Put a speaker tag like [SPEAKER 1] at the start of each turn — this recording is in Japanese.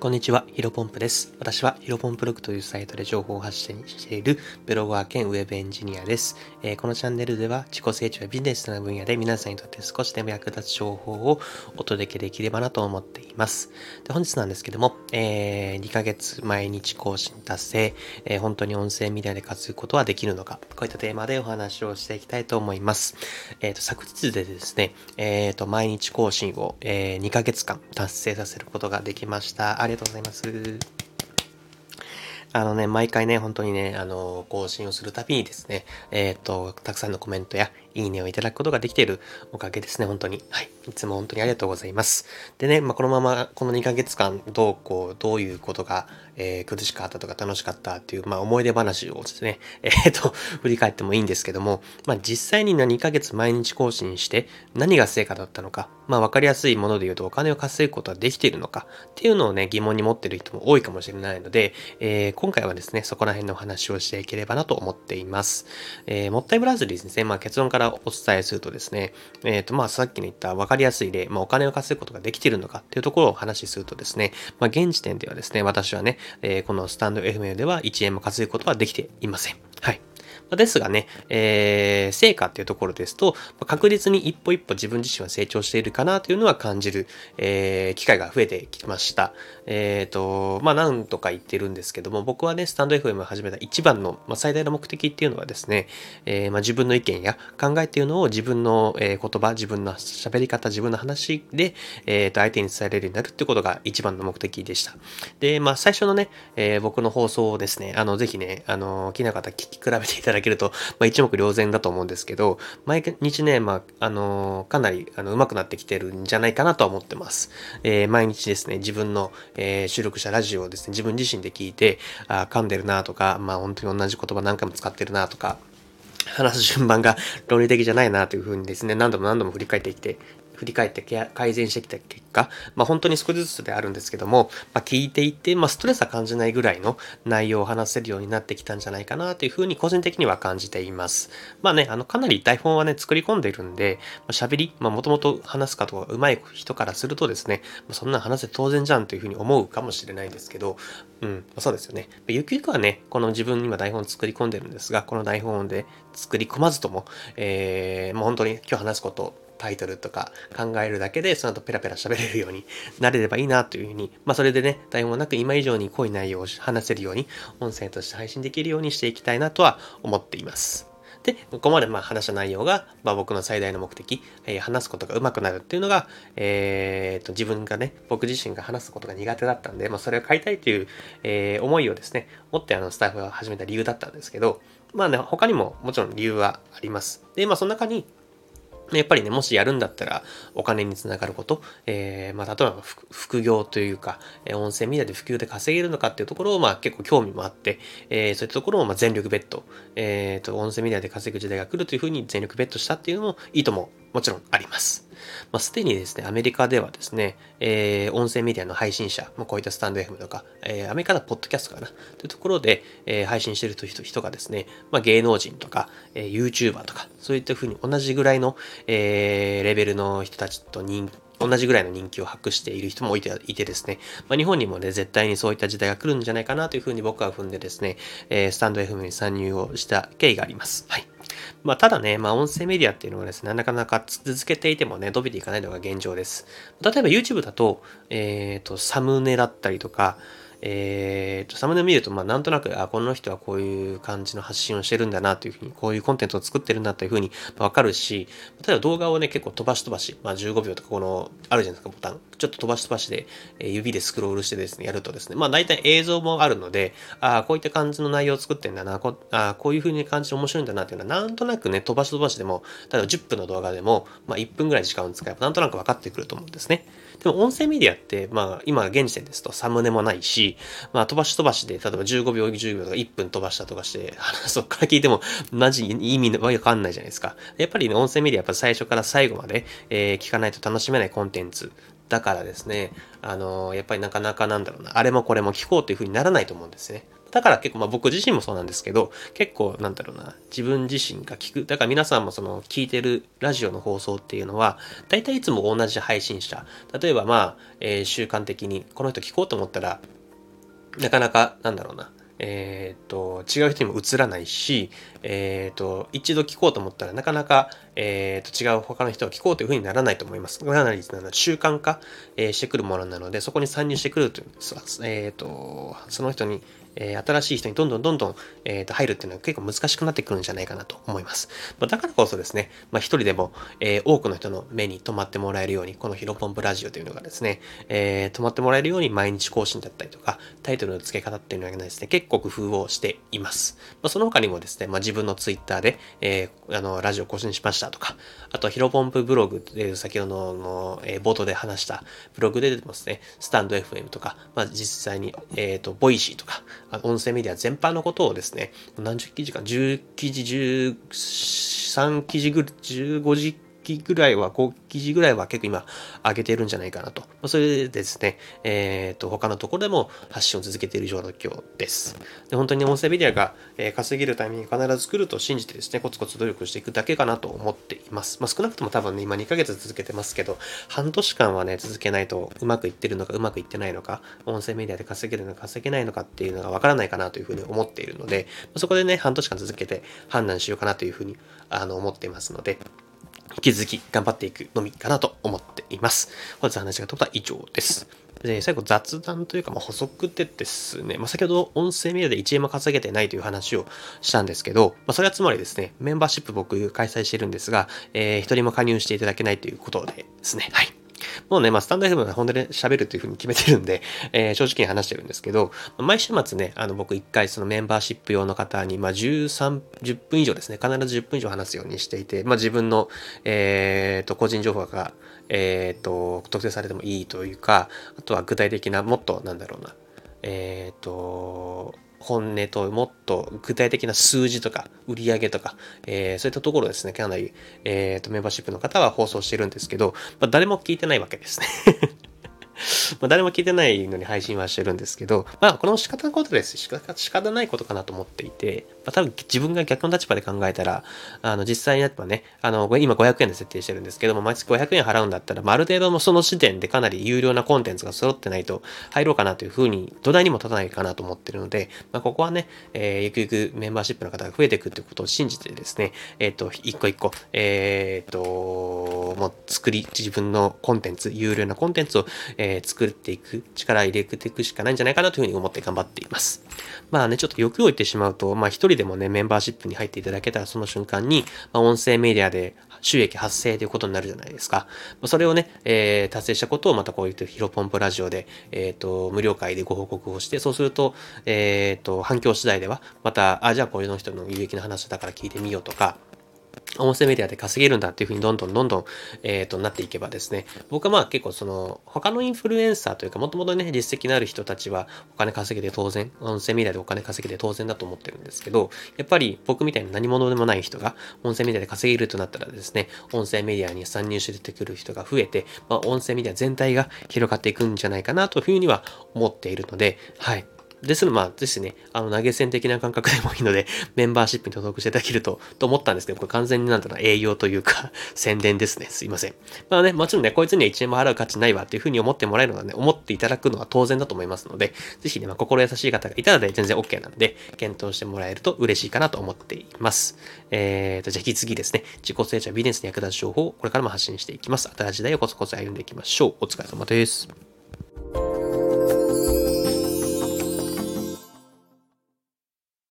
[SPEAKER 1] こんにちは、ヒロポンプです。私はヒロポンプログというサイトで情報を発信しているブロガー兼ウェブエンジニアです、えー、このチャンネルでは自己成長やビジネスの分野で皆さんにとって少しでも役立つ情報をお届けできればなと思っています。で本日なんですけども、えー、2ヶ月毎日更新達成、えー、本当に音声メディアで活用ことはできるのか、こういったテーマでお話をしていきたいと思います。えっ、と、昨日でですね、えっ、と、毎日更新を、え2ヶ月間達成させることができました。りがとうございます。あのね、毎回ね、本当にね、あの、更新をするたびにですね、えっ、ー、と、たくさんのコメントやいいねをいただくことができているおかげですね、本当に。はい。いつも本当にありがとうございます。でね、まあ、このまま、この2ヶ月間、どうこう、どういうことが、えー、苦しかったとか楽しかったっていう、まあ、思い出話をですね、えっ、と、振り返ってもいいんですけども、まあ、実際に2ヶ月毎日更新して何が成果だったのか、まあ、わかりやすいもので言うとお金を稼ぐことはできているのかっていうのをね、疑問に持ってる人も多いかもしれないので、えー、今回はですね、そこら辺のお話をしていければなと思っています。え、もったいぶらずにですね、まあ、結論からからお伝えするとですね、えっ、ー、と、まあ、さっきの言った分かりやすい例、まあ、お金を稼ぐことができているのかっていうところをお話しするとですね、まあ、現時点ではですね、私はね、えー、このスタンド FM では1円も稼ぐことはできていません。ですがね、えー、成果っていうところですと、確実に一歩一歩自分自身は成長しているかなというのは感じる、えー、機会が増えてきました。えっ、ー、と、まあ、何とか言ってるんですけども、僕はね、スタンド FM を始めた一番の、まあ、最大の目的っていうのはですね、えー、まあ、自分の意見や考えっていうのを自分の、えー、言葉、自分の喋り方、自分の話で、えっ、と、相手に伝えれるようになるってことが一番の目的でした。で、まあ、最初のね、えー、僕の放送をですね、あの、ぜひね、あの、気な方聞き比べていただだけると、まあ、一目瞭然だと思うんですけど、毎日ね、まあ、あのー、かなり、あの、上手くなってきてるんじゃないかなとは思ってます。えー、毎日ですね、自分の、えー、収録したラジオをですね、自分自身で聞いて、あ噛んでるなとか、まあ、本当に同じ言葉何回も使ってるなとか、話す順番が論理的じゃないなというふうにですね、何度も何度も振り返ってきて、振り返って改善してきた結果、まあ、本当に少しずつであるんですけども、まあ、聞いていて、まあ、ストレスは感じないぐらいの内容を話せるようになってきたんじゃないかなというふうに個人的には感じています。まあね、あの、かなり台本はね、作り込んでいるんで、喋、まあ、り、まあ、もともと話すかとか上手い人からするとですね、まあ、そんな話せ当然じゃんというふうに思うかもしれないですけど、うん、そうですよね。ゆくゆくはね、この自分に今台本作り込んでるんですが、この台本で作り込まずとも、えー、もう本当に今日話すことタイトルとか考えるだけで、その後ペラペラ喋れるようになれればいいなというふうに、まあそれでね、台本なく今以上に濃い内容を話せるように、音声として配信できるようにしていきたいなとは思っています。で、ここまでまあ話した内容が、まあ、僕の最大の目的、えー、話すことが上手くなるっていうのが、えー、と自分がね、僕自身が話すことが苦手だったんで、まあ、それを変えたいという、えー、思いをですね、持ってあのスタッフが始めた理由だったんですけど、まあね、他にももちろん理由はあります。で、まあその中に、やっぱりね、もしやるんだったら、お金につながること、えー、まあ、例えば副業というか、えー、音声メディアで普及で稼げるのかっていうところを、まあ、結構興味もあって、えー、そういったところを、ま、全力ベッド、えっ、と、音声メディアで稼ぐ時代が来るというふうに全力ベッドしたっていうのもいいとも、もちろんあります。まあ、すでにですね、アメリカではですね、えー、音声メディアの配信者、まあ、こういったスタンド FM とか、えー、アメリカのポッドキャストかな、というところで、えー、配信している人人がですね、まあ、芸能人とか、えー、YouTuber とか、そういったふうに同じぐらいの、えー、レベルの人たちと人、同じぐらいの人気を博している人もいていてですね、まあ、日本にもね、絶対にそういった時代が来るんじゃないかなというふうに僕は踏んでですね、えー、スタンド FM に参入をした経緯があります。はい。まあ、ただね、まあ、音声メディアっていうのはですね、なかなか続けていてもね、伸びていかないのが現状です。例えば YouTube だと、えっ、ー、と、サムネだったりとか、えー、と、サムネを見ると、まあ、なんとなく、あ、この人はこういう感じの発信をしてるんだなというふうに、こういうコンテンツを作ってるんだというふうにわかるし、例えば動画をね、結構飛ばし飛ばし、まあ、15秒とかこの、あるじゃないですか、ボタン。ちょっと飛ばし飛ばしで、えー、指でスクロールしてですね、やるとですね、まあ、大体映像もあるので、あこういった感じの内容を作ってんだな、こあこういうふうに感じで面白いんだなっていうのは、なんとなくね、飛ばし飛ばしでも、例えば10分の動画でも、まあ、1分ぐらい時間を使えば、なんとなく分かってくると思うんですね。でも音声メディアって、まあ今現時点ですとサムネもないし、まあ飛ばし飛ばしで、例えば15秒、10秒とか1分飛ばしたとかして、そっから聞いてもマジ意味わかんないじゃないですか。やっぱりね、音声メディアやっぱ最初から最後まで、えー、聞かないと楽しめないコンテンツだからですね、あの、やっぱりなかなかなんだろうな、あれもこれも聞こうという風にならないと思うんですね。だから結構、まあ僕自身もそうなんですけど、結構なんだろうな、自分自身が聞く。だから皆さんもその聞いてるラジオの放送っていうのは、大体いつも同じ配信者。例えばまあ、えー、習慣的にこの人聞こうと思ったら、なかなか、なんだろうな、えっ、ー、と、違う人にも映らないし、えっ、ー、と、一度聞こうと思ったらなかなか、えっ、と、違う他の人が聞こうというふうにならないと思います。かなり習慣化、えー、してくるものなので、そこに参入してくるという、えっ、と、その人にえー、新しい人にどんどんどんどん、えー、と入るっていうのは結構難しくなってくるんじゃないかなと思います。まあ、だからこそですね、まあ、一人でも、えー、多くの人の目に留まってもらえるように、このヒロポンプラジオというのがですね、えー、留まってもらえるように毎日更新だったりとか、タイトルの付け方っていうのがですね、結構工夫をしています。まあ、その他にもですね、まあ、自分のツイッターで、えー、あの、ラジオ更新しましたとか、あとヒロポンプブログで先ほどの、えー、冒頭で話したブログで出てますね、スタンド FM とか、まあ、実際に、えっ、ー、と、ボイシーとか、音声メディア全般のことをですね、何十記事か、10記事、13記事ぐらい、15記事記ぐらいは、5記事ぐらいは結構今上げてるんじゃないかなと。それでですね、えっ、ー、と、他のところでも発信を続けている状況です。で本当に音声メディアが、え稼げるタイミング必ず来ると信じてですね、コツコツ努力していくだけかなと思っています。まあ、少なくとも多分ね、今2ヶ月続けてますけど、半年間はね、続けないとうまくいってるのかうまくいってないのか、音声メディアで稼げるのか稼げないのかっていうのがわからないかなというふうに思っているので、そこでね、半年間続けて判断しようかなというふうにあの思っていますので、引き続き頑張っていくのみかなと思っています。本日話がとったは以上です。で、最後雑談というか、まあ、補足でですね、まあ、先ほど音声メディアで1円も稼げてないという話をしたんですけど、まあ、それはつまりですね、メンバーシップ僕開催してるんですが、えー、一人も加入していただけないということでですね、はい。もうね、まあ、スタンド FM は本音で喋るというふうに決めてるんで、えー、正直に話してるんですけど、毎週末ね、あの、僕一回そのメンバーシップ用の方に、まあ、13、10分以上ですね、必ず10分以上話すようにしていて、まあ、自分の、えー、と、個人情報が、えー、と、特定されてもいいというか、あとは具体的な、もっと、なんだろうな、えー、と、本音ともっと具体的な数字とか売り上げとか、えー、そういったところですね、かなり、えーと、メンバーシップの方は放送してるんですけど、まあ、誰も聞いてないわけですね。まあ誰も聞いてないのに配信はしてるんですけど、まあこれも仕方のことです。仕方仕方ないことかなと思っていて、まあ多分自分が逆の立場で考えたら、あの実際にやっぱね、あの今500円で設定してるんですけども、毎月500円払うんだったら、まあ、ある程度のその時点でかなり有料なコンテンツが揃ってないと入ろうかなというふうに土台にも立たないかなと思ってるので、まあここはね、えー、ゆくゆくメンバーシップの方が増えていくってことを信じてですね、えっ、ー、と、一個一個、えっ、ー、と、もう作り、自分のコンテンツ、有料なコンテンツを、えー、作作っていく、力入れていくしかないんじゃないかなというふうに思って頑張っています。まあね、ちょっと欲を言ってしまうと、まあ一人でもね、メンバーシップに入っていただけたらその瞬間に、まあ、音声メディアで収益発生ということになるじゃないですか。それをね、えー、達成したことをまたこういうヒロポンプラジオで、えっ、ー、と、無料会でご報告をして、そうすると、えっ、ー、と、反響次第では、また、あ、じゃあこういうの人の有益な話だから聞いてみようとか、音声メディアで稼げるんだっていうふうにどんどんどんどん、えっ、ー、と、なっていけばですね、僕はまあ結構その、他のインフルエンサーというか、もともとね、実績のある人たちはお金稼げて当然、音声メディアでお金稼げて当然だと思ってるんですけど、やっぱり僕みたいな何者でもない人が音声メディアで稼げるとなったらですね、音声メディアに参入してくる人が増えて、まあ、音声メディア全体が広がっていくんじゃないかなというふうには思っているので、はい。ですのでまあ、ですね、あの、投げ銭的な感覚でもいいので、メンバーシップに登録していただけると、と思ったんですけど、これ完全になんだろう営業というか 宣伝ですね。すいません。まあね、もちろんね、こいつには1円も払う価値ないわっていうふうに思ってもらえるのはね、思っていただくのは当然だと思いますので、ぜひね、まあ、心優しい方がいたらで全然 OK なので、検討してもらえると嬉しいかなと思っています。えーと、じゃあ引き続きですね、自己成長ビジネスに役立つ情報をこれからも発信していきます。新しい時代をコツコツ歩んでいきましょう。お疲れ様です。